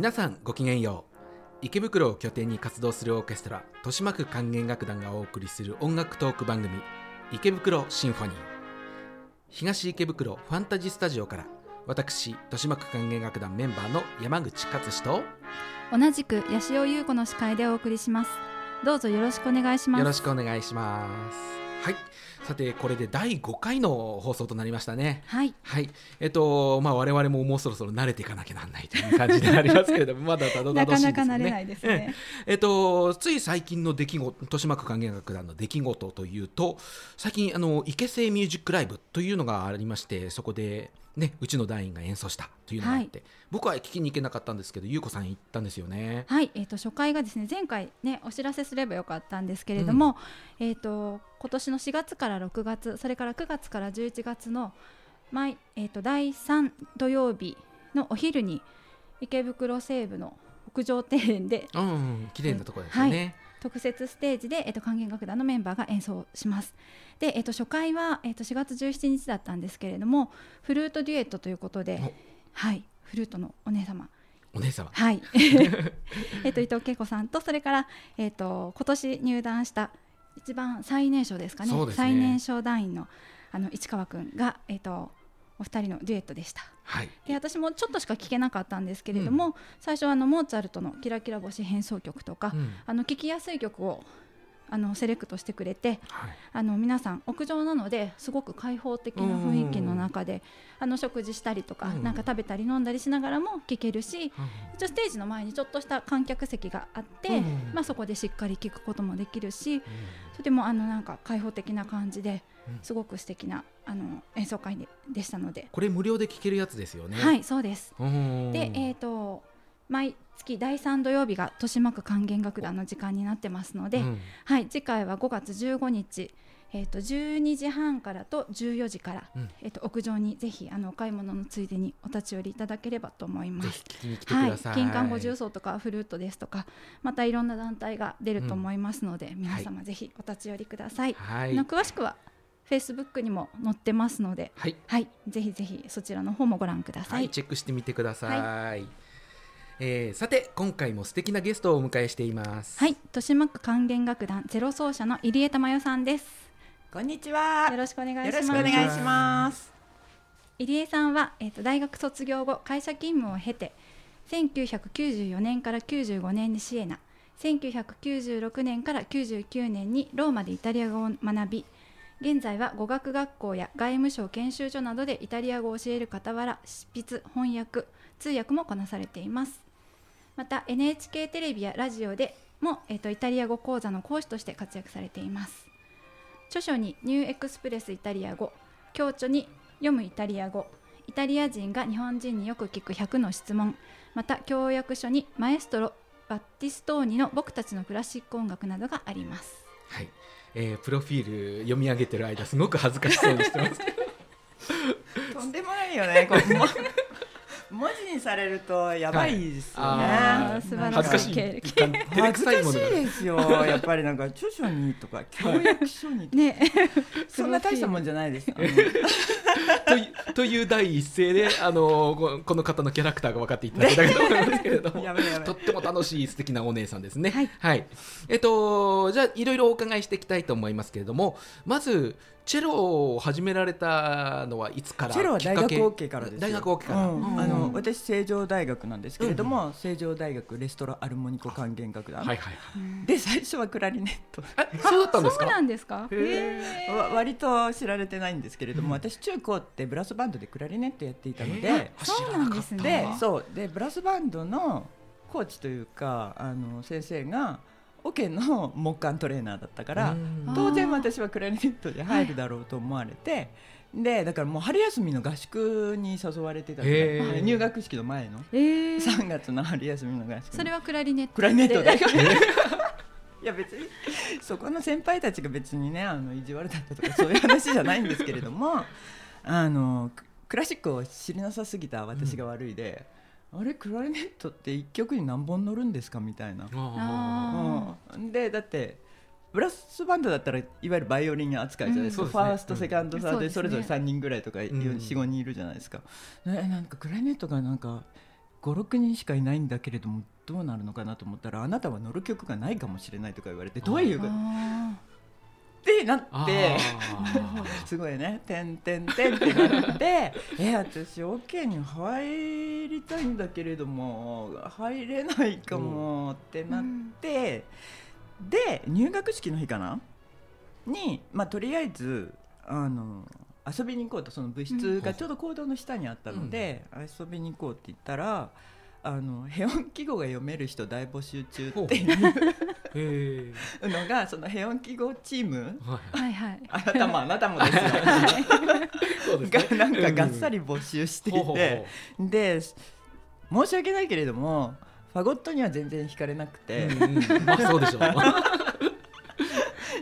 皆さんごきげんよう。池袋を拠点に活動するオーケストラ豊島区管弦楽団がお送りする音楽トーク番組池袋シンフォニー。東池袋ファンタジースタジオから私豊島区管弦楽団メンバーの山口勝志と同じく八潮優子の司会でお送りします。どうぞよろしくお願いします。よろしくお願いしますはい。さてこれで第5回の放送となりましたね。はい。はい。えっとまあ我々ももうそろそろ慣れていかなきゃなんないという感じでありますけれども まだたどたなかどしいですよね。なか慣れないですね。えっと、つい最近の出来事豊島区管弦楽団の出来事というと最近あの池星ミュージックライブというのがありましてそこで、ね、うちの団員が演奏したというのがあって、僕は聞きに行けなかったんですけど優子さん行ったんですよね。はい、えー、と初回がですね前回ねお知らせすればよかったんですけれども、えっ、と今年の4月から6月それから9月から11月の毎えっ、と第3土曜日のお昼に池袋西部の屋上庭園でうんうん、綺麗なところですよね。特設ステージで、えっと管弦楽団のメンバーが演奏します。で、えっと初回は、えっと4月17日だったんですけれどもフルートデュエットということでお、はい、フルートのお姉様お姉様。はい。えっと伊藤恵子さんとそれからえっと今年入団した一番最年少ですかね。ね最年少団員のあの市川くんがえっとお二人のデュエットでした。はい。で私もちょっとしか聞けなかったんですけれども、最初はあのモーツァルトのキラキラ星変奏曲とか、うん。あの聞きやすい曲をあのセレクトしてくれてはい。あの皆さん屋上なのですごく開放的な雰囲気の中であの食事したりとか、うん。なんか食べたり飲んだりしながらも聴けるしうん。一応ステージの前にちょっとした観客席があって、うん。まあ、そこでしっかり聴くこともできるしとてもあのなんか開放的な感じでうんすごく素敵なあの演奏会ででしたので、これ無料で聴けるやつですよね。。はいいそうです。うんで、えー、と毎月第3土曜日が豊島区管弦楽団の時間になってますので、うんはい、次回は5月15日、えー、と12時半からと14時から、うんえー、と屋上にぜひあのお買い物のついでにお立ち寄りいただければと思います。ぜひ聞きに来てくはいださい。、金管五重奏とかフルートですとかまたいろんな団体が出ると思いますので、皆様ぜひお立ち寄りください。はい。詳しくは Facebook にも載ってますので、はい。はい、ぜひぜひそちらの方もご覧くださ。はいい、チェックしてみてください。えーさて今回も素敵なゲストをお迎えしています。はい、豊島区管弦楽団ゼロ奏者の入江珠代さんです。こんにちは。よろしくお願いしよろします。くお願いします。入江さんは、えー、と大学卒業後会社勤務を経て1994年から95年にシエナ1996年から99年にローマでイタリア語を学び現在は語学学校や外務省研修所などでイタリア語を教える傍ら執筆翻訳通訳もこなされています。また NHK テレビやラジオでも、えー、とイタリア語講座の講師として活躍されています。著書にニューエクスプレスイタリア語共著に読むイタリア語イタリア人が日本人によく聞く100の質問。また教約書にマエストロバッティストーニの僕たちのクラシック音楽などがあります。はい、えープロフィール読み上げてる間すごく恥ずかしそうにしてますけど とんでもないよね。こうも文字にされるとやばいですよね。はい素晴らしい。恥ずかしい。ですよ。やっぱりなんか著書にとか教約書に、ね。そんな大したもんじゃないです。といという第一声であのここの方のキャラクターが分かっていただけたかと思いますけれども。やめろやめろ。とっても楽しい素敵なお姉さんですね。はい、えっとじゃあいろいろお伺いしていきたいと思いますけれどもまずチェロを始められたのはいつから？チェロは大学 OK からですよ。大学 OK から、うんうんあの私成城大学なんですけれども、成城大学レストラアルモニコ管弦楽団、はいはいで最初はクラリネット。えそうだったんですか？そうなんですか？へー。わ割と知られてないんですけれども、私中高ってブラスバンドでクラリネットやっていたので、えー。そうなんですね。でそう。でブラスバンドのコーチというかあの先生がオケの木管トレーナーだったからうん。当然私はクラリネットで入るだろうと思われて、でだからもう春休みの合宿に誘われてたみたいへー。入学式の前のえー、3月の春休みの合宿に。それはクラリネット。クラリネットで。いや別にそこの先輩たちが別にねあの意地悪だったとかそういう話じゃないんですけれどもあのククラシックを知りなさすぎた私が悪いで、あれクラリネットって1曲に何本乗るんですか？みたいな、あうん、でだってブラスバンドだったらいわゆるバイオリン扱いじゃないですか、うん。ファースト、セカンド、サードでそれぞれ3人ぐらいとかん。45人いるじゃないですか、ねなんかクラリネットがなんか56人しかいないんだけれどもどうなるのかなと思ったらあなたは乗る曲がないかもしれないとか言われてどういうことあってなあってー。すごいね「てんてんてん」ってなって「え私 OK に入りたいんだけれども入れないかも」ってなって、で入学式の日かな？に、まあ、とりあえずあの遊びに行こうとその部室がちょうど講堂の下にあったので、遊びに行こうって言ったら。あのヘオン記号が読める人大募集中っていう。のがそのヘオン記号チーム。はいーはい。はいあなたもあなたもですよ。そうですね。がなんかがっさり募集していて。ほ、で申し訳ないけれどもファゴットには全然惹かれなくうて、うんうん。まあそうでしょう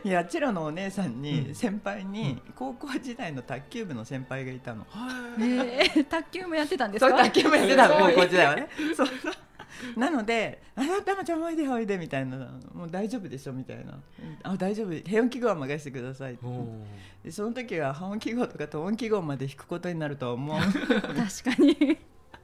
いやチェロのお姉さんに、うん。先輩に、高校時代の卓球部の先輩がいたの。え。ー、卓球もやってたんですそうか卓球部やってたの高校時代はね。そうそう。なので「あたまちゃんおいでおいで」みたいな「もう大丈夫でしょ」みたいな「あ大丈夫。平音記号は任せてください」でその時は半音記号とか等音記号まで弾くことになるとは思う。確かに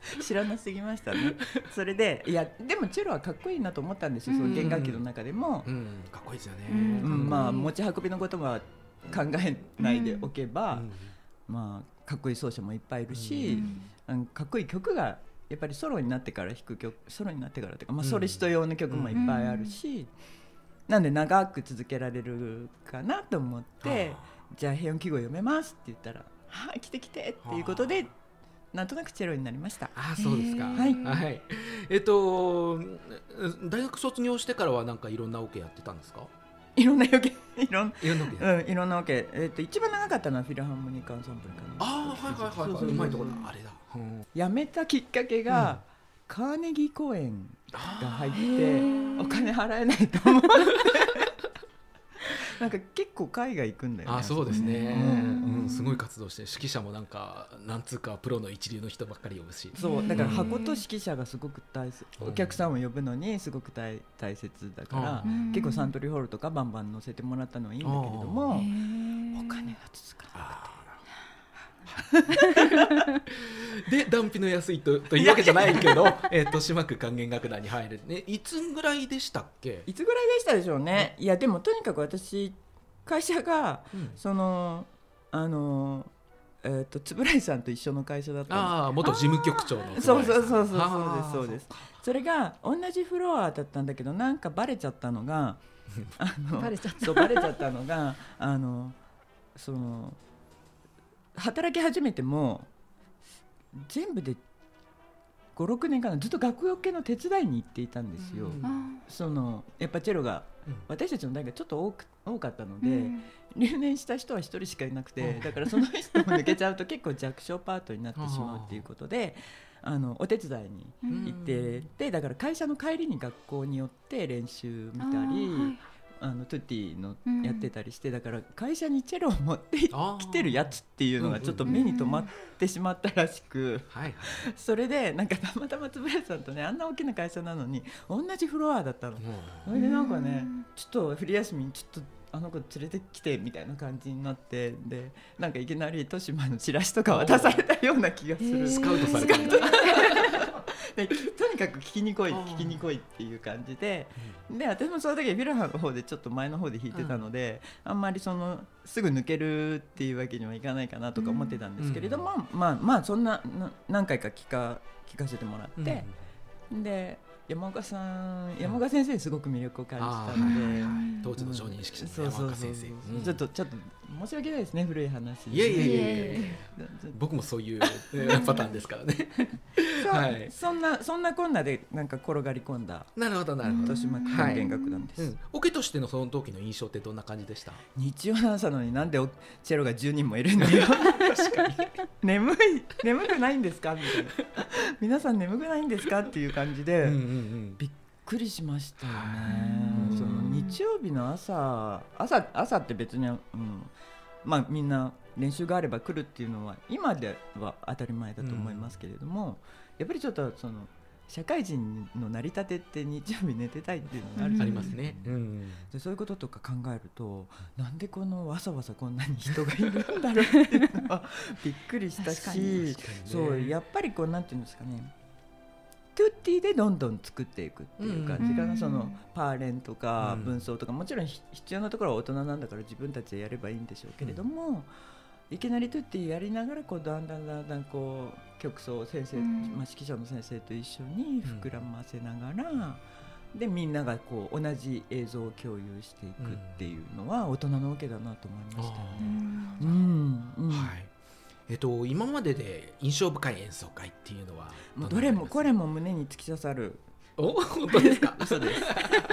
知らなすぎましたね。それでいやでもチェロはかっこいいなと思ったんですよ、その弦楽器の中でも、うん。かっこいいですよね。うん。うん。まあうん持ち運びのことは考えないでおけば、うん。まあかっこいい奏者もいっぱいいるし、うん。かっこいい曲がやっぱりソロになってから弾く曲ソロになってからというか、まあ、うん。ソリスト用の曲もいっぱいあるし、なんで長く続けられるかなと思ってあ。じゃあ平音記号読めますって言ったら「はい来て来て」っていうことでなんとなくチェロになりました。あーそうですか。へー。はい。えっと大学卒業してからはなんかいろんなオケやってたんですか？いろんな余計 いろんいろんなオケやってうん、いろんなわけ、えっと一番長かったのはフィルハーモニックアンサンブルかな。ああはいはいはいはい。うまいところだ。あれだ。うん。辞めたきっかけが、カーネギー公演が入ってお金払えないと思ってなんか結構海外行くんだよねあそうですね、うん。うん、すごい活動して指揮者もなんかなんつうかプロの一流の人ばっかり呼ぶし。そうだからうん。箱と指揮者がすごく大切、うん。お客さんを呼ぶのにすごく大大切だから、うん。結構サントリーホールとかバンバン乗せてもらったのはいいんだけれども、お金が続かなかったで断費の安いとというわけじゃないけどえー豊島区管弦楽団に入るねいつぐらいでしたっけ、いつぐらいでしたでしょうね、いやでもとにかく私会社がうん。そのあのえー、と円井さんと一緒の会社だったのああ元事務局長のそうそうそうそうあーそうです。それが同じフロアだったんだけどなんかバレちゃったのが あのバレちゃった。そうバレちゃったのがあのその働き始めても全部で56年間ずっと学業系の手伝いに行っていたんですよ。うん。あそのやっぱチェロがうん。私たちの代がちょっと多く多かったので、ーうん。留年した人は一人しかいなくてうん。だからその人も抜けちゃうと結構弱小パートになってしまうっていうことであのお手伝いにうん行っててだから会社の帰りに学校によって練習見たありあのトゥッティのうんやってたりしてだから会社にチェロを持ってきてるやつっていうのがちょっと目に留まってしまったらしく それでなんかたまたま円谷さんとねあんな大きな会社なのに同じフロアだったの。それでなんかねうんちょっと冬休みにちょっとあの子連れてきてみたいな感じになってでなんかいきなり豊島のチラシとか渡されたような気がする。スカウトされたでき とにかく聞きに来いあー聞きに来いっていう感じで。で私もその時フィルハの方でちょっと前の方で弾いてたので、あんまりそのすぐ抜けるっていうわけにはいかないかなとか思ってたんですけれども、まあまあそんなな何回か聞か聞かせてもらうん。って、で山岡さん山岡先生にすごく魅力を感じあたので。ーはいはいはい。当時の常任指揮者の山岡先生。うん。ちょっとちょっと申し訳ないですね古い話。いやいやいやいや僕もそういうえーパターンですからね。はい。そんなそんなこんなでなんか転がり込んだなるほどなるほど。豊島区管弦楽団です、うん、オケとしてのその時の印象ってどんな感じでした？日曜の朝なのになんでおチェロが10人もいるんだよ。眠い眠くないんですか？みたいな。皆さん眠くないんですか？っていう感じで、うんうんうんびっくりしましたよね。うんその日曜日の朝朝朝って別に、うん、まあみんな練習があれば来るっていうのは今では当たり前だと思いますけれども、やっぱりちょっとその社会人の成り立てって日曜日寝てたいっていうのがあるじゃあないですか。りますね、うんでそういうこととか考えるとなんでこのわさわさこんなに人がいるんだろうっていうのはびっくりした確かに。し確かにね。そうやっぱりこうなんていうんですかねトゥッティでどんどん作っていくっていう感じかな、うんそのパーレンとかうん。文章とか、もちろんひ必要なところは大人なんだから自分たちでやればいいんでしょうけれども、いきなりトゥッティやりながらこうだんだんだんだんこう曲奏を先生、うん。まあ、指揮者の先生と一緒に膨らませながら、でみんながこう同じ映像を共有していくっていうのは大人のオケだなと思いましたね。えっと、今までで印象深い演奏会っていうのはもうどれもこれもも胸に突き刺さる。お本当ですか？嘘です。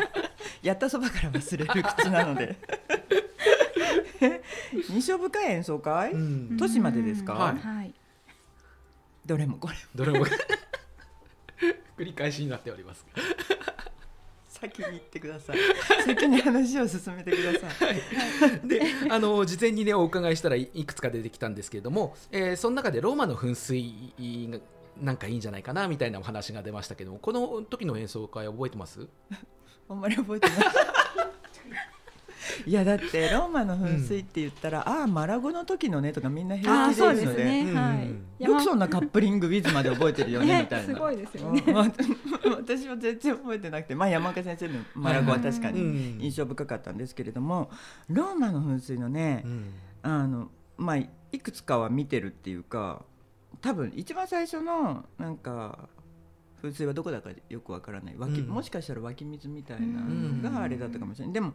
やったそばから忘れる口なので。印象深い演奏会、うん。年までですか？はい。はい。どれもこれどれも。繰り返しになっております先に言ってください。先に話を進めてください。であの事前にねお伺いしたらいいくつか出てきたんですけれども、えーその中でローマの噴水がなんかいいんじゃないかなみたいなお話が出ましたけどもこの時の演奏会覚えてます？あんまり覚えてない いやだってローマの噴水って言ったら、ああマラゴの時のねとかみんなあ平気であそうで。言うのですね、うん。はい。よくそんなカップリングウィズまで覚えてるよねね。みたいな。すごいですよね。うん。私は全然覚えてなくて、まあ、山岡先生のマラゴは確かうにん。印象深かったんですけれども、ローマの噴水のね、うん。あのまあ、いくつかは見てるっていうか多分一番最初のなんか噴水はどこだかよくわからない。湧き、うん。もしかしたら湧き水みたいなうん。のがあれだったかもしれない、でも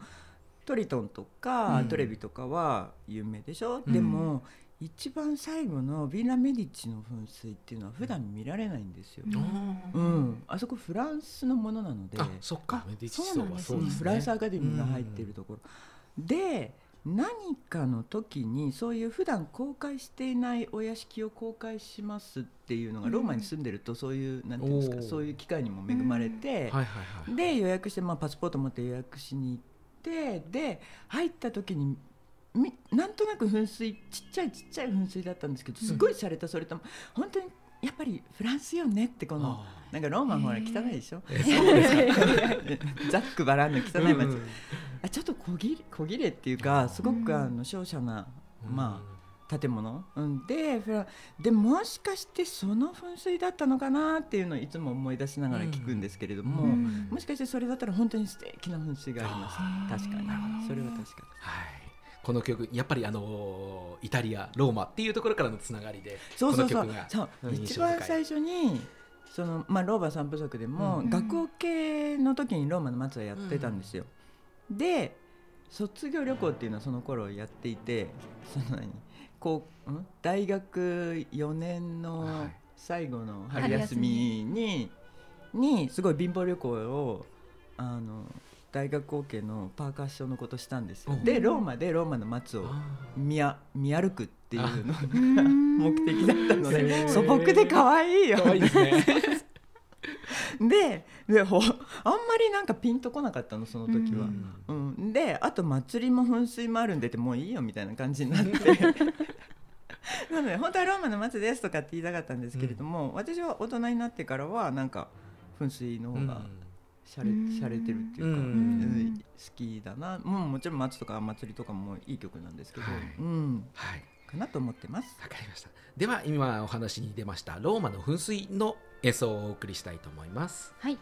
トリトンとか、うん。トレビとかは有名でしょ、うん。でも一番最後のヴィーラ・メディッチの噴水っていうのは普段見られないんですよ、ううん。んあそこフランスのものなので。あそっか。メディチそうなんですねそうですね。フランスアカデミーが入っているところ、で何かの時にそういう普段公開していないお屋敷を公開しますっていうのがうん。ローマに住んでるとそういう、なんていうんですかそういう機会にも恵まれて、はいはいはい。で予約して、まあ、パスポート持って予約しに行ってで入った時にみなんとなく噴水ちっちゃいちっちゃい噴水だったんですけどすごい洒落たそれとも本当にやっぱりフランスよねってこのあなんかローマほら汚いでしょ？ーえそうですか。ざっくばらんの汚い街、うんあちょっと小切れ小切れっていうかすごくうんあの瀟洒な、うん。まあ、建物、うん、ででもしかしてその噴水だったのかなっていうのをいつも思い出しながら聞くんですけれども、うん。もしかしてそれだったら本当に素敵な噴水がありましたあー。確かに。それは確かはい。この曲やっぱりあのイタリアローマっていうところからのつながりでそうそうそう。そう。うん一番最初にその、まあ、ローマ三部作でも、うん。学校系の時にローマの松はやってたんですよ、で卒業旅行っていうのはその頃やっていてその何？こう、ん、大学4年はのい。最後の春休み。ににすごい貧乏旅行をあの大学校系のパーカッションのことしたんですよ、う。んでローマでローマの松をあ見や見歩くっていうのがうん 目的だったので い。素朴で可愛いよ。ー可愛いですね ででほあんまりなんかピンとこなかったのその時は、ううん。であと祭りも噴水もあるんでってもういいよみたいな感じになって。なので本当はローマの松ですとかって言いたかったんですけれども、私は大人になってからはなんか噴水の方がしゃれ,、うん。しゃれてるっていうか、うん。うん好きだな。もうもちろん松とか祭りとかもいい曲なんですけど、はい。うん。はい。かなと思ってます。わかりました。では今お話に出ましたローマの噴水の演奏をお送りしたいと思います。はい。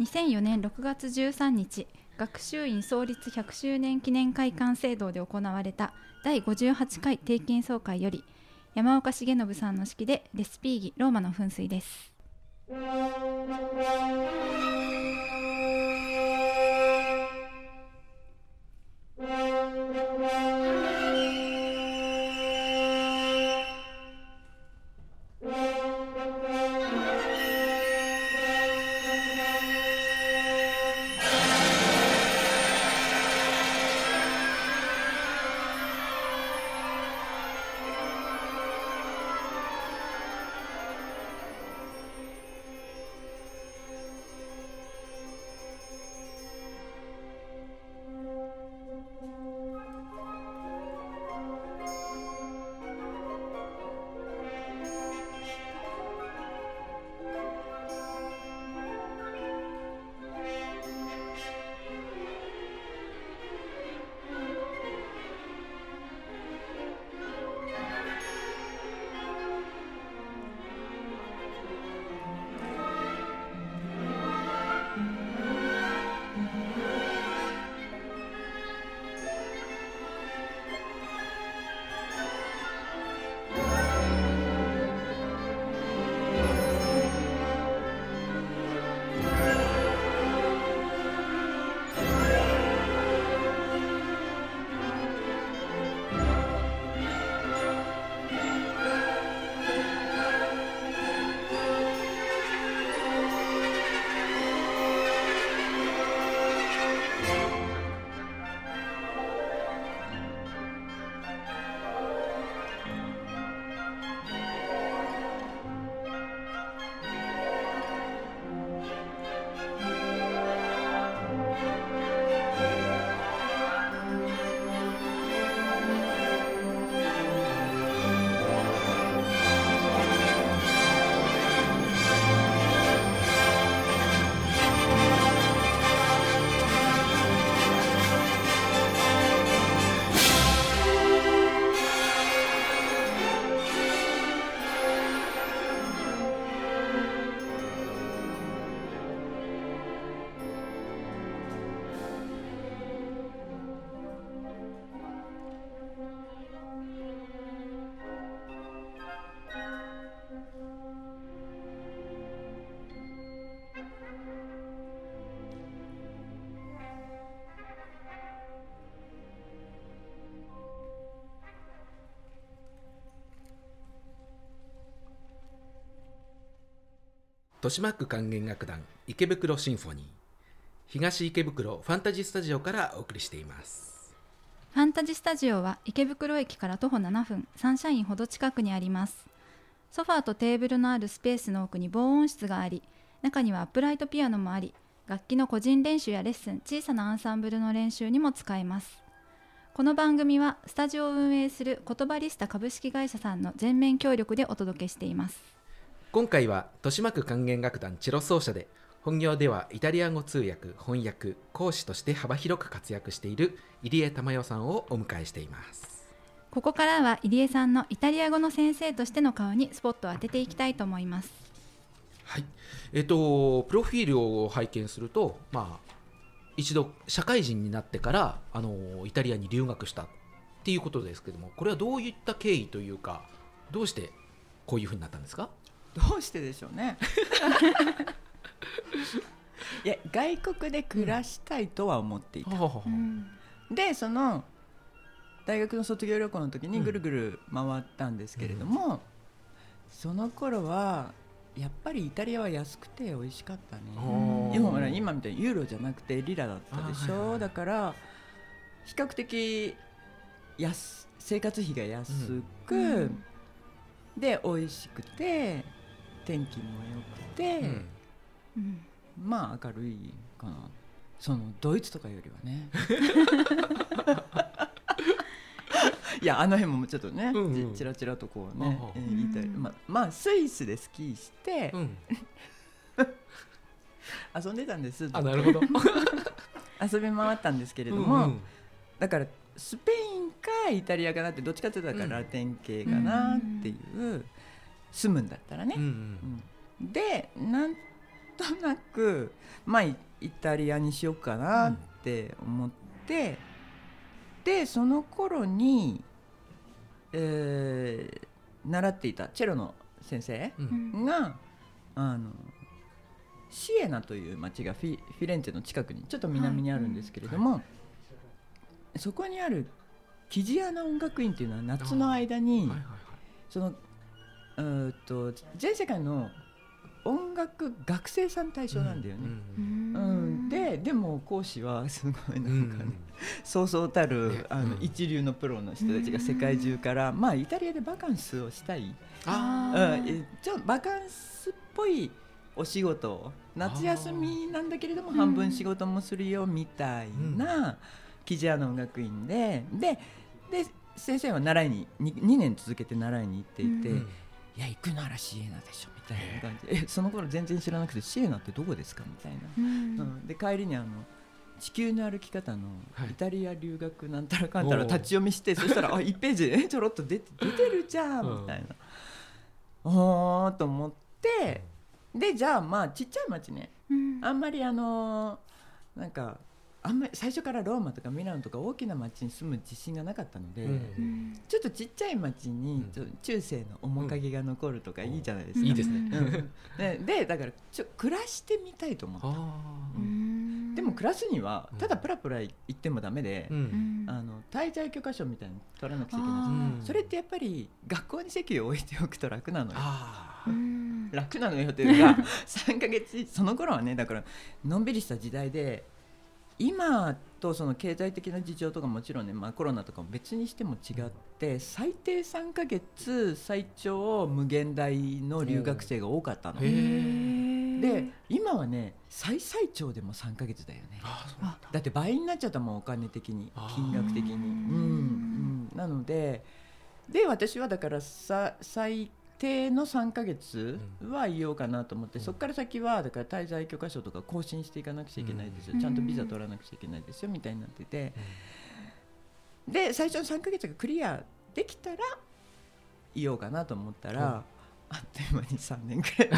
2004年6月13日学習院創立100周年記念会館制度で行われた第58回定期演奏会より山岡重信さんの式でレスピーギローマの噴水です「豊島区管弦楽団池袋シンフォニー。東池袋ファンタジースタジオからお送りしています。ファンタジースタジオは池袋駅から徒歩7分サンシャインほど近くにあります。ソファーとテーブルのあるスペースの奥に防音室があり中にはアップライトピアノもあり楽器の個人練習やレッスン小さなアンサンブルの練習にも使えます。この番組はスタジオを運営する言葉リスタ株式会社さんの全面協力でお届けしています。今回は豊島区管弦楽団チェロ奏者で本業ではイタリア語通訳翻訳講師として幅広く活躍している入江珠代さんをお迎えしています。ここからは入江さんのイタリア語の先生としての顔にスポットを当てていきたいと思います。はい。えっ、とプロフィールを拝見するとまあ一度社会人になってからあのイタリアに留学したっていうことですけどもこれはどういった経緯というかどうしてこういうふうになったんですか？どうしてでしょうね。いや外国で暮らしたいとは思っていた、うん。でその大学の卒業旅行の時にぐるぐる回ったんですけれども、その頃はやっぱりイタリアは安くて美味しかったね。今今みたいにユーロじゃなくてリラだったでしょ、あはいはい。だから比較的安生活費が安く、うん。で美味しくて天気も良くて、うん。うんまあ明るいかな。そのドイツとかよりはね。いやあの辺もちょっとね、うんうん。ちちらちらとこうねああ、えーいたりうんまあ、まあスイスでスキーしてうん。遊んでたんです、あなるほど。遊び回ったんですけれども、うんだからスペインかイタリアかなってどっちかっていうとだからラテン系かなっていう、住むんだったらね。うんう、ん。うん。でなんとなくまあイイタリアにしようかなって思って、でその頃に、えー習っていたチェロの先生ううん。んがあのシエナという町がフィフィレンツェの近くにちょっと南にあるんですけれども、そこにあるキジアナ音楽院っていうのは夏の間に、はいはいはい。そのうと全世界の音楽学生さん対象なんだよね。ううん。うん。ででも講師はすごいなんかね、うん。そうそうたね。るあの、うん。一流のプロの人たちが世界中から、まあイタリアでバカンスをしたい、あうん、えちょバカンスっぽいお仕事を夏休みなんだけれどもうん。半分仕事もするよみたいなキジアの音楽院で。でで先生は習いに 2, 年続けて習いに行っていて、うんいや行くならシエナでしょみたいな。感じでえその頃全然知らなくてシエナってどこですかみたいな、うん。うん、で帰りにあの地球の歩き方のはい。イタリア留学なんたらかんたら立ち読みしてそしたら あ1ページちょろっと出て出てるじゃんうん。みたいな、おーと思ってでじゃあまあちっちゃい町ね。うん。あんまりあのーなんかあんまり最初からローマとかミラノとか大きな町に住む自信がなかったので、うん。うんちょっとちっちゃい町に中世の面影が残るとかいいじゃないですか。いいですね。うん。ででだからちょ暮らしてみたいと思った。あうん。でも暮らすにはうん。ただプラプラ行ってもダメで、あの滞在許可証みたいなの取らなくちゃいけあない。うん。それってやっぱり学校に席を置いておくと楽なのよ。楽なのよというか3ヶ月その頃はねだからのんびりした時代で今とその経済的な事情とかもちろんね、まあ、コロナとかも別にしても違って最低3ヶ月最長無限大の留学生が多かったの。で今はね最最長でも3ヶ月だよね。だ。だって倍になっちゃったもんお金的に金額的に、うんうん、なのでで私はだからさ最低の3ヶ月はいようかなと思って、うん。そこから先はだから滞在許可証とか更新していかなくちゃいけないですよ、うん。ちゃんとビザ取らなくちゃいけないですよみたいになってて。で最初の3ヶ月がクリアできたらいようかなと思ったら、あっという間に3年くらい。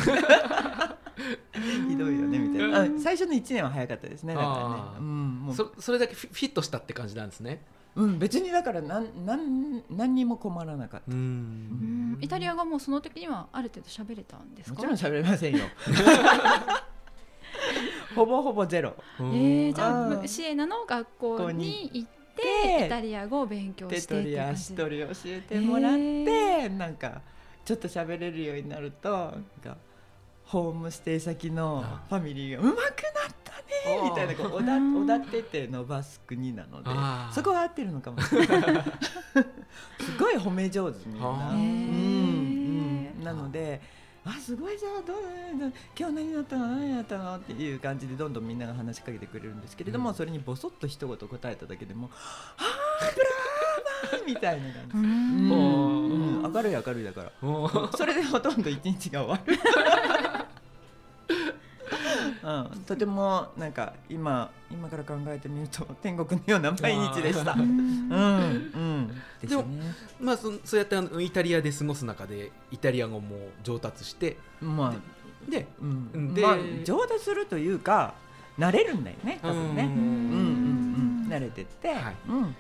ひどいよねみたいな。あ最初の1年は早かったですねだからね。うん、もう。そそれだけフィットしたって感じなんですねうん、別にだからなんなん何にも困らなかった。ううん。んイタリア語もその時にはある程度喋れたんですか？もちろん喋れませんよ。ほぼほぼゼロ。えー、じゃあシエナの学校に行ってでイタリア語を勉強手してって取り感じ足取り教えてもらって、なんかちょっと喋れるようになるとなんかホームステイ先のあ。ファミリーがうまくなったねみたいなこうおだおだってて伸ばす国なのでそこは合ってるのかもしれない。すごい褒め上手みんな、うんへうん、なのであすごいじゃあどう今日何だったの？何だったの？っていう感じでどんどんみんなが話しかけてくれるんですけれども、うん。それにボソッと一言答えただけでも「あーブラーバー!」みたいな感じ。うん。明るい明るいだから。それでほとんど一日が終わる、うん、とてもなんか今今から考えてみると 天国のような毎日でした。う。んうんうん。ででも。まあそそうやってあのイタリアで過ごす中でイタリア語も上達してまあでうん。でまあ上達するというか慣れるんだよね多分ね。ううんんうんうん。慣れてって、はい。うん。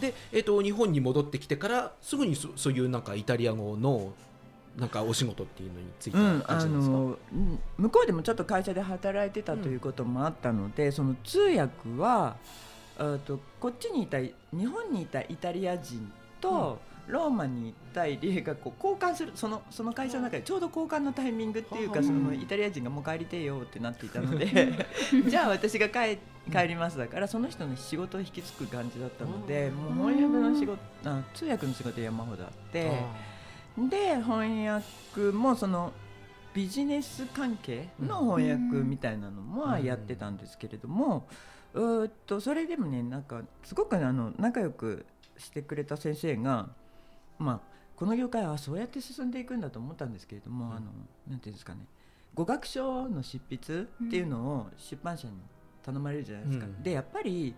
で、えっと日本に戻ってきてからすぐにそそういうなんかイタリア語のなんかお仕事っていうのについたうん、あのうん向こうでもちょっと会社で働いてたということもあったので、その通訳はあとこっちにいた日本にいたイタリア人と、ローマにいた入江がこう交換するそのその会社の中でちょうど交換のタイミングっていうか、うん。そのイタリア人がもう帰りてえよってなっていたので じゃあ私が帰帰りますだからその人の仕事を引き継ぐ感じだったので、うん。もう翻訳の仕事あ通訳の仕事山ほどあって。で翻訳もそのビジネス関係の翻訳みたいなのもうんやってたんですけれども、うーっとそれでもねなんかすごくあの仲良くしてくれた先生が、まあ、この業界はそうやって進んでいくんだと思ったんですけれども、うんあのなんていうんですかね語学書の執筆っていうのを出版社に頼まれるじゃないですか。うんでやっぱり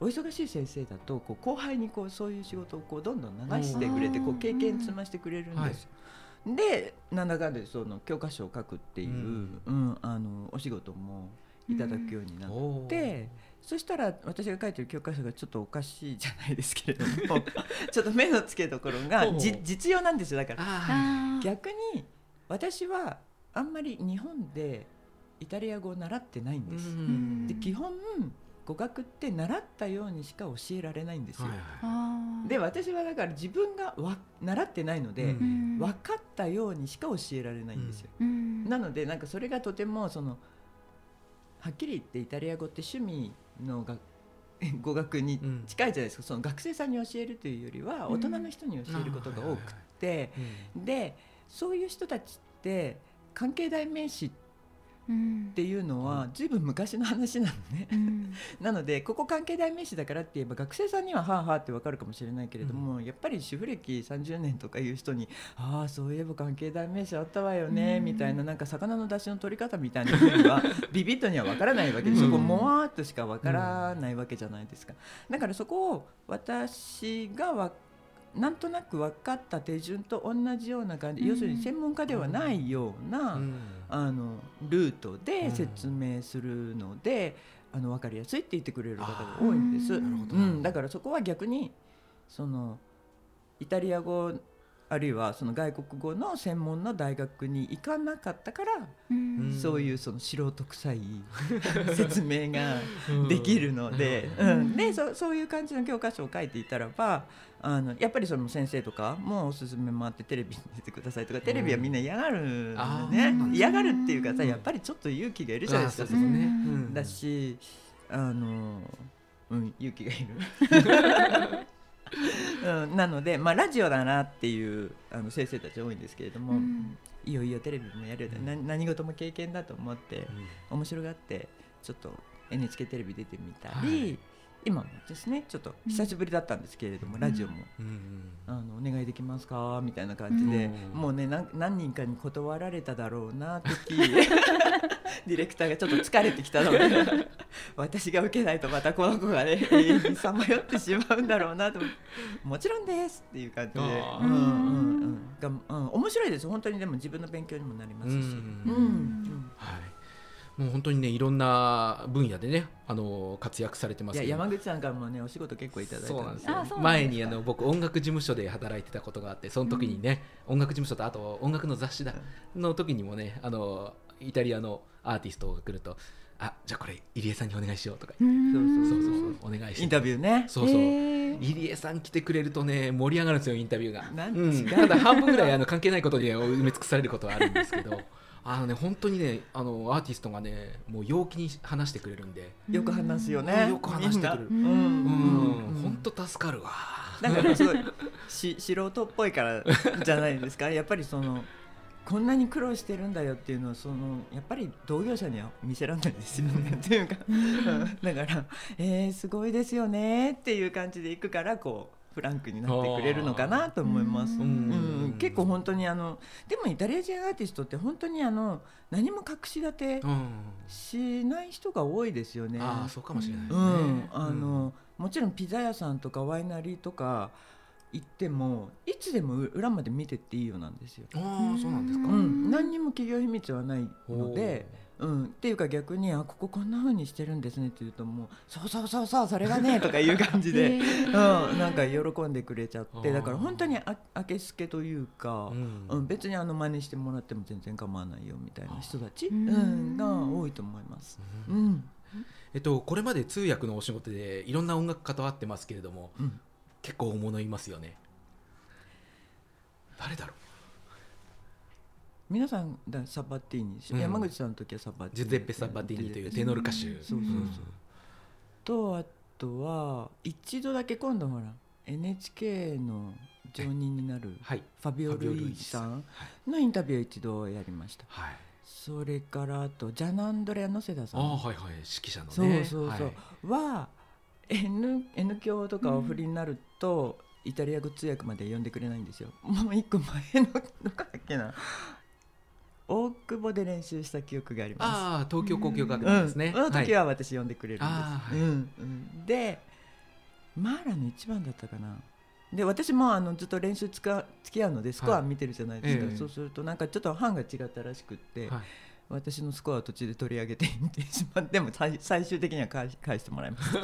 お忙しい先生だとこう後輩にこうそういう仕事をこうどんどん流してくれてうん。こう経験積ましてくれるんですよ。でなんだかんだでその教科書を書くっていう、うん。うんあのお仕事もいただくようになって、そしたら私が書いてる教科書がちょっとおかしいじゃないですけれども ちょっと目の付けどころが実用なんですよだから。逆に私はあんまり日本でイタリア語を習ってないんーです。うん。で基本語学って習ったようにしか教えられないんですよ。はいはい。で私はだから自分がわ習ってないので、うん。うん。分かったようにしか教えられないんですよ。うん。なのでなんかそれがとてもそのはっきり言ってイタリア語って趣味のが 語学に近いじゃないですか、その学生さんに教えるというよりは大人の人に教えることが多くて、でそういう人たちって関係代名詞っうんていうのはずいぶん昔の話なのね。うん。なのでここ関係代名詞だからって言えば学生さんにははあはあってわかるかもしれないけれども、やっぱり主婦歴30年とかいう人にああそういえば関係代名詞あったわよね、うん。みたいななんか魚の出汁の取り方みたいなふうにはビビッとにはわからないわけで、そこもわーっとしかわからないわけじゃないですか。だからそこを私がわなんとなく分かった手順と同じような感じ、うん。要するに専門家ではないような、うんあのルートで説明するので、あの分かりやすいって言ってくれる方が多いんです。うん、だからそこは逆にそのイタリア語あるいはその外国語の専門の大学に行かなかったから、うん。そういうその素人臭い説明ができるので、うん。うん。でそそういう感じの教科書を書いていたらばあのやっぱりその先生とかもおすすめもあってテレビに出てくださいとかテレビはみんな嫌がるね、ー。嫌がるっていうかさうんやっぱりちょっと勇気がいるじゃないですかあそうね。だしあの、うん、勇気がいる。うん、なので、まあ、ラジオだなっていうあの先生たち多いんですけれども、うん。いいよいいよテレビもやるよ、な何事も経験だと思って面白がってちょっと NHK テレビ出てみたり、はい。今もですねちょっと久しぶりだったんですけれども、ラジオも、うんあのお願いできますか？みたいな感じで、うん。もうね何何人かに断られただろうな時 ディレクターがちょっと疲れてきたので 私が受けないとまたこの子がね永遠にさまよってしまうんだろうなと。もちろんですっていう感じで、うんうんうん。がうん、面白いです本当にでも自分の勉強にもなりますし。うん。うん。はい。もう本当にねいろんな分野でねあの活躍されてます山口さんからもねお仕事結構いただいたんですよ。あそうなんですか。前にあの僕音楽事務所で働いてたことがあってその時にね、音楽事務所とあと音楽の雑誌だの時にもねあのイタリアのアーティストが来るとあじゃあこれ入江さんにお願いしようとか。うん。そうそうそうお願いしてインタビューね。そうそう。入江さん来てくれるとね盛り上がるんですよインタビューが、なんただ半分ぐらいあの関係ないことに埋め尽くされることはあるんですけどあのね本当にねあのアーティストがねもう陽気に話してくれるんで。よく話すよね。うん。よく話してくれる。うんうん。うん。本当助かるわだからすごいし素人っぽいからじゃないですか？やっぱりそのこんなに苦労してるんだよっていうのをそのやっぱり同業者には見せられないですよね。っていうか、うん。だから「えー、すごいですよね」っていう感じでいくからこうフランクになってくれるのかなと思います。結構本当にあのでもイタリア人アーティストって本当にあの何も隠し立てうん。しない人が多いですよね。ああそうかもしれないですうねん、あの、もちろんピザ屋さんとかワイナリーとか行ってもいつでも裏まで見てっていいようなんですよ。うんああそうなんですか。うん、何にも企業秘密はないので、うん、っていうか逆にあこここんな風にしてるんですねって言うともうそうそうそうそうそれがね とかいう感じで、へうん、ーなんか喜んでくれちゃって。だから本当にあ明けすけというかう、ん。うん、別にあの真似してもらっても全然構わないよみたいな人たち、ううんん、が多いと思います。ううんん、えっとこれまで通訳のお仕事でいろんな音楽家と会ってますけれどもうん結構大物いますよね。誰だろ皆さんだサバティーニ、うん。山口さんの時はサバティーニ。うジュゼッペ・サバティーニというテノール歌手そうそうそう、うん。とあとは一度だけ今度ほら NHK の常任になるはい。ファビオ・ルイージさんのインタビューを一度やりました。はい。それからあとジャナ・アンドレア・ノセダさん。ああはいはい。指揮者のそうねそうそう。はい。は N, N 教とかお振りになると、イタリア語通訳まで呼んでくれないんですよ。もう一個前のどこだっけな。大久保で練習した記憶があります。ああ東京交響楽団ですね。うん、の時はは私呼んでくれるんです、うん。うん、でマーラの一番だったかな。で私もあのずっと練習つか付き合うのでスコア見てるじゃないですか、ええ。そうするとなんかちょっと班が違ったらしくって、はい私のスコアを途中で取り上げていってしまって でも最最終的には返してもらいます。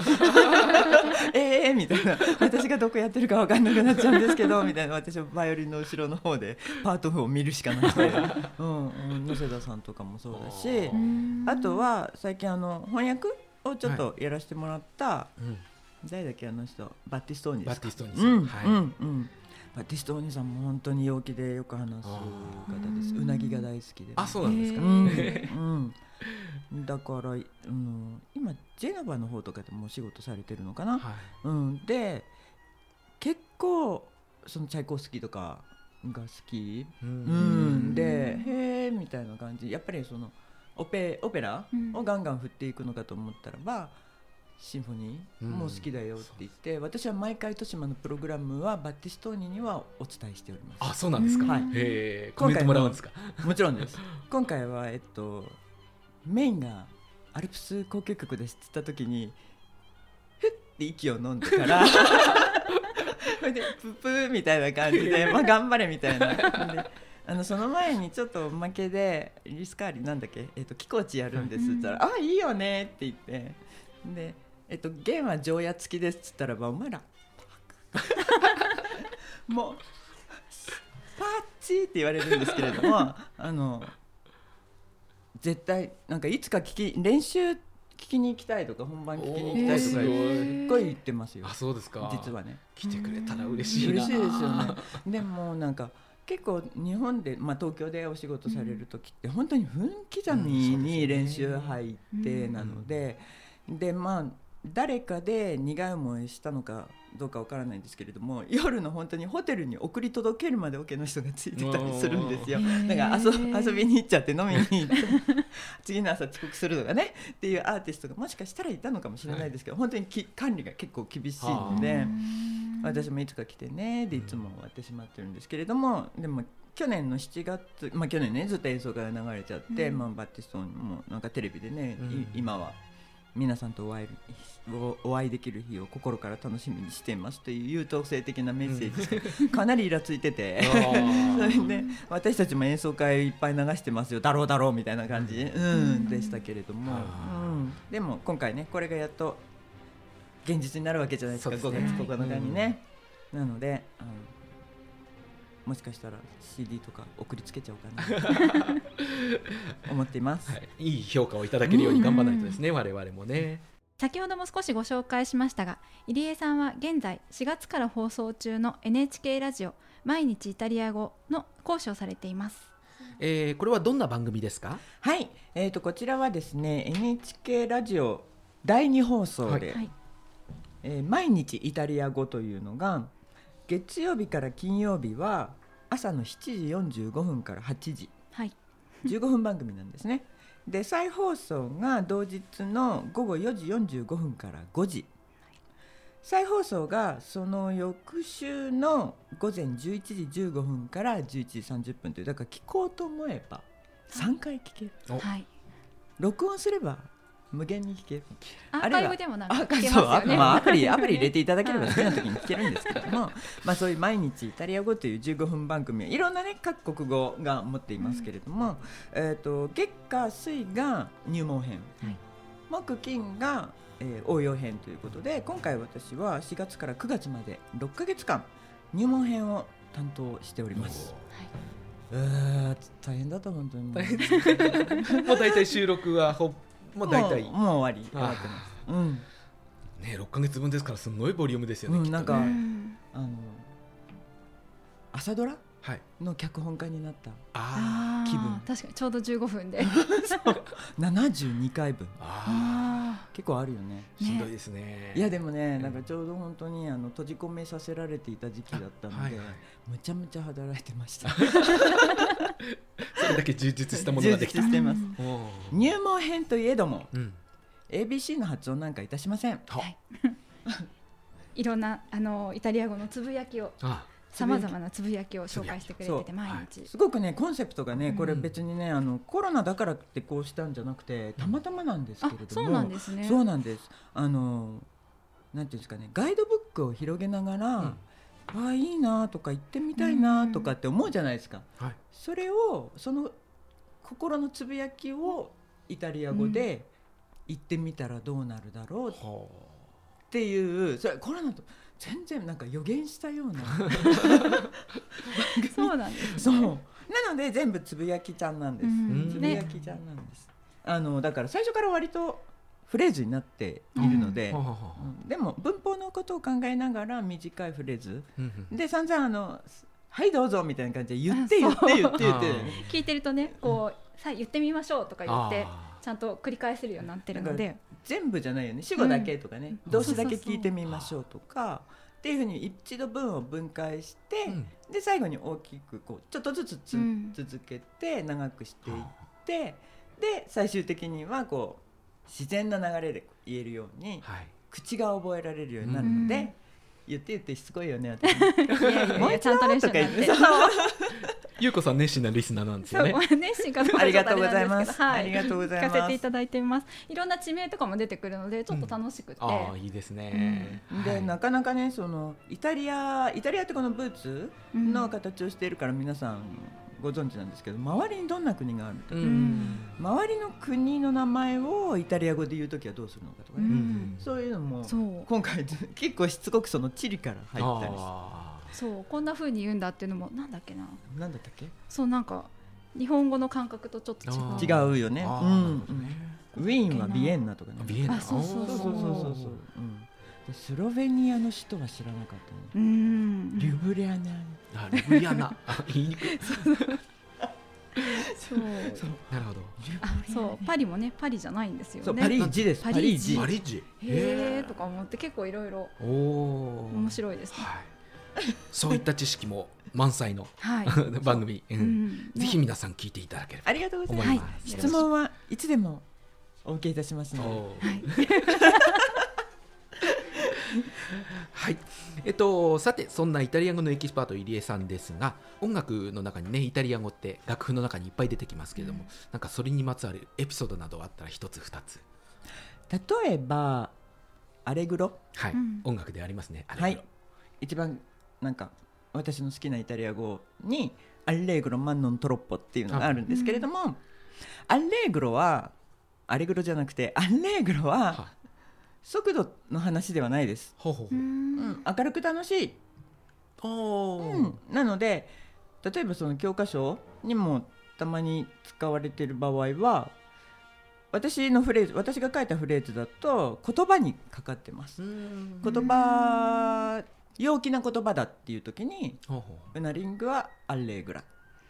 ええみたいな。私がどこやってるか分かんなくなっちゃうんですけど みたいな。私はバイオリンの後ろの方でパート譜を見るしかなくて、うんうん、野瀬田さんとかもそうだしあとは最近あの翻訳をちょっとやらせてもらった、うん。誰だっけあの人。バッティストーニですか。バッティストーニさうんん、はい。うんうんバッティストーニさんも本当に陽気でよく話す方です。うなぎが大好きでね、あそうなんですか？へうん。ー うん、だから、うん、今ジェノバの方とかでもお仕事されてるのかな、はい。うん、で結構そのチャイコフスキーとかが好き、ううん。ん、でへえみたいな感じ。やっぱりそのオペオペラうん。をガンガン振っていくのかと思ったらば、シンフォニーも好きだよって言って、私は毎回豊島のプログラムはバッティストーニにはお伝えしております。あそうなんですか？はい。へえコメントもらうんですか？もちろんです。今回はえっとメインがアルプス交響曲ですって言った時にふって息を飲んでから それでププーみたいな感じで まあ頑張れみたいな。であのその前にちょっとおまけでリスカーリなんだっけ？えっと気コチやるんですって言ったら、あいいよねって言って。でえっと弦は常夜付きですって言ったらばお前ら もうパッチーって言われるんですけれども あの絶対なんかいつか聞き練習聞きに行きたいとか本番聞きに行きたいとかすっごい言ってますよ。あそうですか。実はね。来てくれたら嬉しいな。嬉しいですよね。でもなんか結構日本で、まあ、東京でお仕事される時って本当に分刻みに練習入ってなので、でまあ誰かで苦い思いしたのかどうかわからないんですけれども夜の本当にホテルに送り届けるまでオケの人がついてたりするんですよ。だから遊遊びに行っちゃって飲みに行って 次の朝遅刻するとかねっていうアーティストがもしかしたらいたのかもしれないですけど、本当にき管理が結構厳しいので。私もいつか来てねでいつも終わってしまってるんですけれどもでも去年の7月、まあ、去年ねずっと演奏会が流れちゃって、うんまあ、バッティストンもなんかテレビでね、いうん今は皆さんとお会いおお会いできる日を心から楽しみにしていますという優等生的なメッセージ かなりイラついてて。それで私たちも演奏会いっぱい流してますよ。だろうだろうみたいな感じ、うん。でしたけれども、うん、でも今回ねこれがやっと現実になるわけじゃないですか。ですね。5月9日にね、なのであのもしかしたら CD とか送りつけちゃおうかな。思っています、はい、いい評価をいただけるように頑張らないとですね、我々もね。先ほども少しご紹介しましたが入江さんは現在4月から放送中の NHK ラジオ「毎日イタリア語」の講師をされています。えーこれはどんな番組ですか？はい、えー、とこちらはですね NHK ラジオ第2放送で、はい。えー毎日イタリア語というのが月曜日から金曜日は朝の7時45分から8時。はい。15分番組なんですね。で再放送が同日の午後4時45分から5時。再放送がその翌週の午前11時15分から11時30分というだから聞こうと思えば3回聞ける。おはい。録音すれば無限に聞け。るアーカイブでもなんかあ聞けそうますよね。あまあ、アプリアプリ入れていただければ好きな時に聞けるんですけども まあそういう毎日イタリア語という15分番組いろんなね各国語が持っていますけれども、えー、と月火水が入門編、はい。木金が、えー応用編ということで今回私は4月から9月まで6ヶ月間入門編を担当しております。えー、大変だった本当に。もう大体収録はほもう大体。もうもう終わり終わってます。うん。ね6ヶ月分ですからすごいボリュームですよね、きっとね。うんなんかうん。あの朝ドラはい。の脚本家になった。あ気分。確かにちょうど15分で。72回分。ー。ああ結構あるよね。ーしんどいですね。いやでもねなんかちょうど本当にあの閉じ込めさせられていた時期だったので、はいはい。むちゃむちゃ働いてました それだけ充実したものができた。充実してます。入門編といえどもうん、ABC の発音なんかいたしません。は。はい。いろんなあのイタリア語のつぶやきをあさまざまなつぶやきを紹介してくれてて毎日。すごくねコンセプトがねうん。これ別にね、あのコロナだからってこうしたんじゃなくてたまたまなんですけあれども、そうなんですね。そうなんです。あのなんていうんですかね、ガイドブックを広げながら、うんああいいなとか行ってみたいなとかって思うじゃないですか。はいそれをその心のつぶやきをイタリア語で行ってみたらどうなるだろうっはていう、それコロナと全然なんか予言したような。そうなんですねそう。なので全部つぶやきちゃんなんです。うんつぶやきちゃんなんです。あのだから最初から割とフレーズになっているので。でも文法のことを考えながら短いフレーズ。で散々あの「はいどうぞ」みたいな感じで言って言って言って言って。あ聞いてるとねこうさあ言ってみましょうとか言ってあちゃんと繰り返せるようになってるので。全部じゃないよね。主語だけとかね、うん。動詞だけ聞いてみましょうとか。っていうふうに一度文を分解して、うん。で最後に大きくこうちょっとずつつ、うん。続けて長くしていってで最終的にはこう自然な流れで言えるようにはい。口が覚えられるようになるので、うん。言って言ってしつこいよね私。いやいやいやちゃんと練習になってゆうこさん熱心なリスナーなんですよね。熱心かどうかありがとうございます。ちょっとありがとうございます。聞かせていただいてます。いろんな地名とかも出てくるのでちょっと楽しくて、ああいいですね、はい。でなかなかねそのイタリアイタリアってこのブーツうん。の形をしているから皆さんご存知なんですけど周りにどんな国があるとうか、ん。周りの国の名前をイタリア語で言うときはどうするのかとかうね、ん。そういうのも今回 結構しつこくその地理から入ったりそう。こんな風に言うんだっていうのもなんだっけな。てなんだったっけ？そうなんか日本語の感覚とちょっと違あう。ー違うよね。うん。ウィーンはビエンナとかね。ビエンナ。あそうそうそうそう。そうそうそう、う。ん、でスロベニアの首都は知らなかったねうん。リュブリャナ。あリブリアナ。あ 言いにくい。そう。なるほど。あそうパリもねパリじゃないんですよね。そうパリ。ージです。パリージパパリジへえとか思って結構いろいろおお面白いですね。はい、そういった知識も満載のはい。番組、う。うん。ん。ぜひ皆さん聞いていただければ。ありがとうござい思ます、います、質問はいつでもお受けいたしますので。はいはい、えっと、さてそんなイタリア語のエキスパート入江さんですが音楽の中にねイタリア語って楽譜の中にいっぱい出てきますけれども、なんかそれにまつわるエピソードなどあったら一つ二つ。例えばアレグロはい、うん。音楽でありますねはい。一番なんか私の好きなイタリア語に Allegro ma non troppo っていうのがあるんですけれども、アレグロはアレグロじゃなくてアレグロはは速度の話ではないです、ほうほうほう、うん、明るく楽しい、うん、なので例えばその教科書にもたまに使われている場合は私のフレーズ私が書いたフレーズだと言葉にかかってます。言葉陽気な言葉だっていう時にウナリングはアレグラ、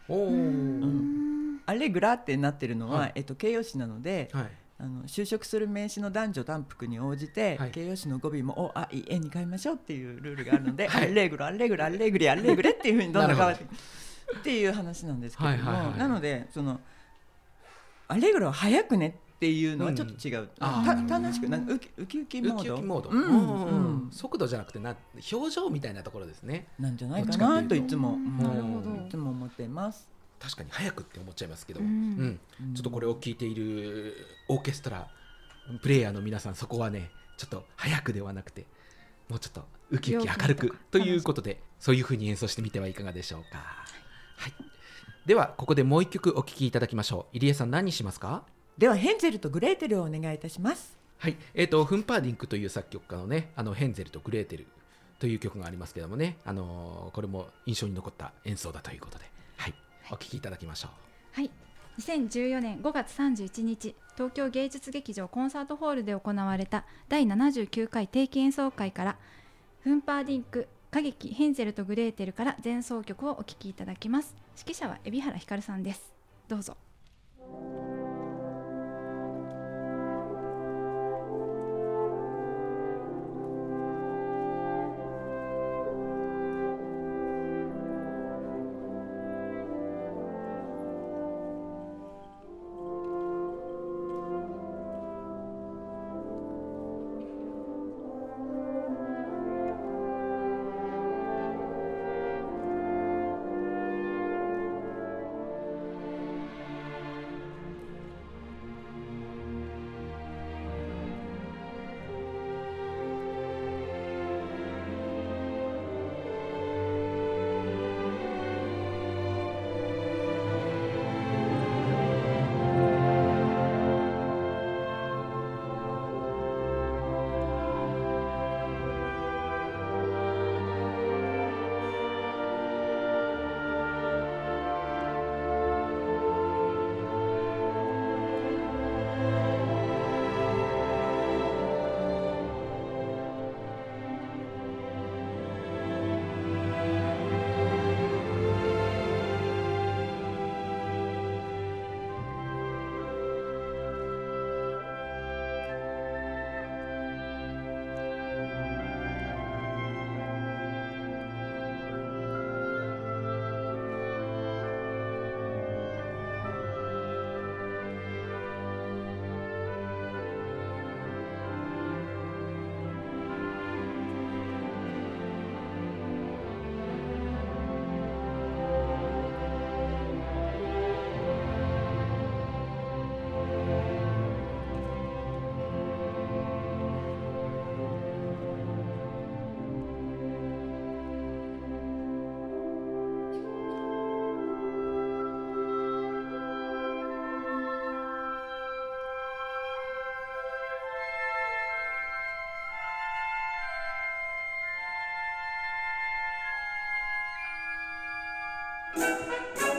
うん。アレグラってなってるのは、はい。えっと、形容詞なので、はいあの就職する名詞の男女単服に応じて、はい。形容詞の語尾も「おあいえ」に変えましょうっていうルールがあるので「はい。アレグラアレグラアレグリアレグレ」っていうふうにどんど。ん変わっていくっていう話なんですけれども、はいはいはいなのでその「アレグラは早くね」っていうのはちょっと違う、あたー楽しくなんかウキウキウキモード。うんうん。うん。速度じゃなくてな表情みたいなところですね。なんじゃないかなと。いつも、うんうんなるほど。いつも思っています。確かに早くって思っちゃいますけど、ううん。ん。ちょっとこれを聞いているオーケストラプレイヤーの皆さんそこはねちょっと早くではなくてもうちょっとウキウキ明るくということでそういうふうに演奏してみてはいかがでしょうか、はい、ではここでもう一曲お聴きいただきましょう。入江さん何にしますか？ではヘンゼルとグレーテルをお願いいたします。はい、えー、とフンパーディンクという作曲家のねあのヘンゼルとグレーテルという曲がありますけどもね、あのーこれも印象に残った演奏だということで、はい、お聴きいただきましょう。はい。2014年5月31日東京芸術劇場コンサートホールで行われた第79回定期演奏会からフンパーディンク歌劇ヘンゼルとグレーテルから前奏曲をお聴きいただきます。指揮者は海老原ひかるさんです。どうぞ「Música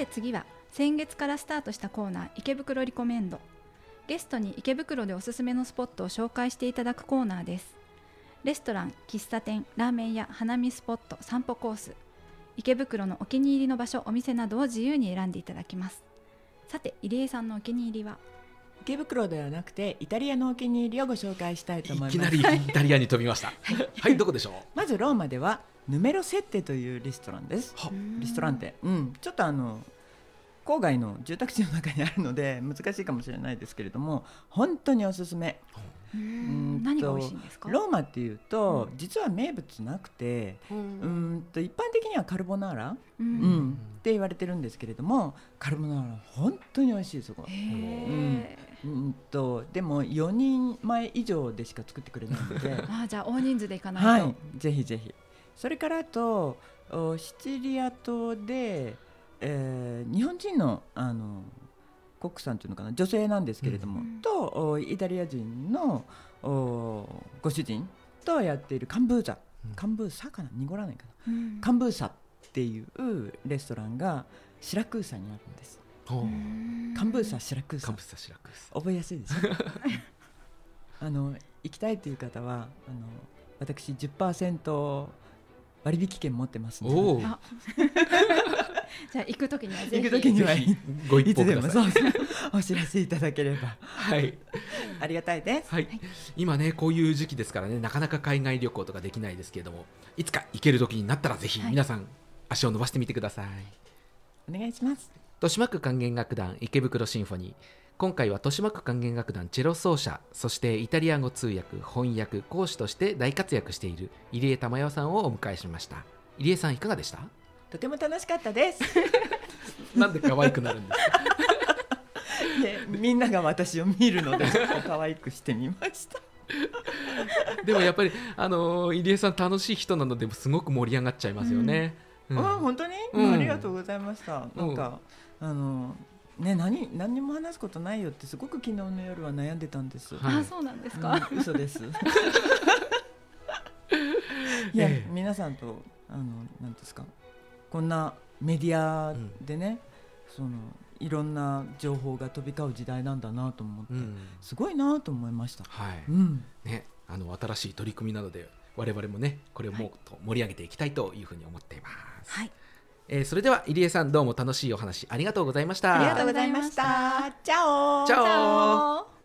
て次は先月からスタートしたコーナー池袋リコメンド。ゲストに池袋でおすすめのスポットを紹介していただくコーナーです。レストラン喫茶店ラーメン屋花見スポット散歩コース。池袋のお気に入りの場所お店などを自由に選んでいただきます。さて入江さんのお気に入りは？池袋ではなくてイタリアのお気に入りをご紹介したいと思います。いきなりイタリアに飛びました。はい、どこでしょう？まずローマではヌメロセッテというレストランです。は。レストランテ、うん、ちょっとあの郊外の住宅地の中にあるので 難しいかもしれないですけれども本当におすすめ。うん。何が美味しいんですか？ローマっていうと、実は名物なくてううんんと一般的にはカルボナーラ、ううんんって言われてるんですけれどもカルボナーラ本当に美味しいそこうん。とでも4人前以上でしか作ってくれないので。あーじゃあ大人数で行かないと、はい。ぜひぜひそれからあとおシチリア島で、えー日本人のあのコックさんというのかな女性なんですけれども、うんとおイタリア人のおご主人とやっているカンブーザ、うん。カンブーサかな？濁らないかな。うん。カンブーサっていうレストランがシラクーサにあるんです。カンブーサシラクーサ。カンプスタシラクス覚えやすいですね あの行きたいという方はあの私10%割引券持ってますので じゃあ行くときにはぜひ。行く時には。ぜひご一報ください。そうそう。お知らせいただければ。はい。ありがたいです。はい、今ねこういう時期ですからねなかなか海外旅行とかできないですけれどもいつか行ける時になったらぜひはい。皆さん足を伸ばしてみてください、お願いします。豊島区管弦楽団池袋シンフォニー今回は豊島区管弦楽団チェロ奏者そしてイタリア語通訳翻訳講師として大活躍している入江珠代さんをお迎えしました。入江さんいかがでした？とても楽しかったです。なんで可愛くなるんですか？で みんなが私を見るのでちょっと可愛くしてみました。でもやっぱりあのー入江さん楽しい人なのですごく盛り上がっちゃいますよね、うん。あ本当に、うん。ありがとうございました。なんか、あのね何何にも話すことないよってすごく昨日の夜は悩んでたんです、はい。あそうなんですか、うん嘘です。いや、ええ。皆さんとあのなんですか？こんなメディアでね、そのいろんな情報が飛び交う時代なんだなと思って、うん。すごいなと思いました。はい、うん、ね、あの新しい取り組みなので我々もねこれをもっと盛り上げていきたいというふうに思っています、はいえーそれでは入江さんどうも楽しいお話ありがとうございました。ありがとうございました。チャオチャオチャオ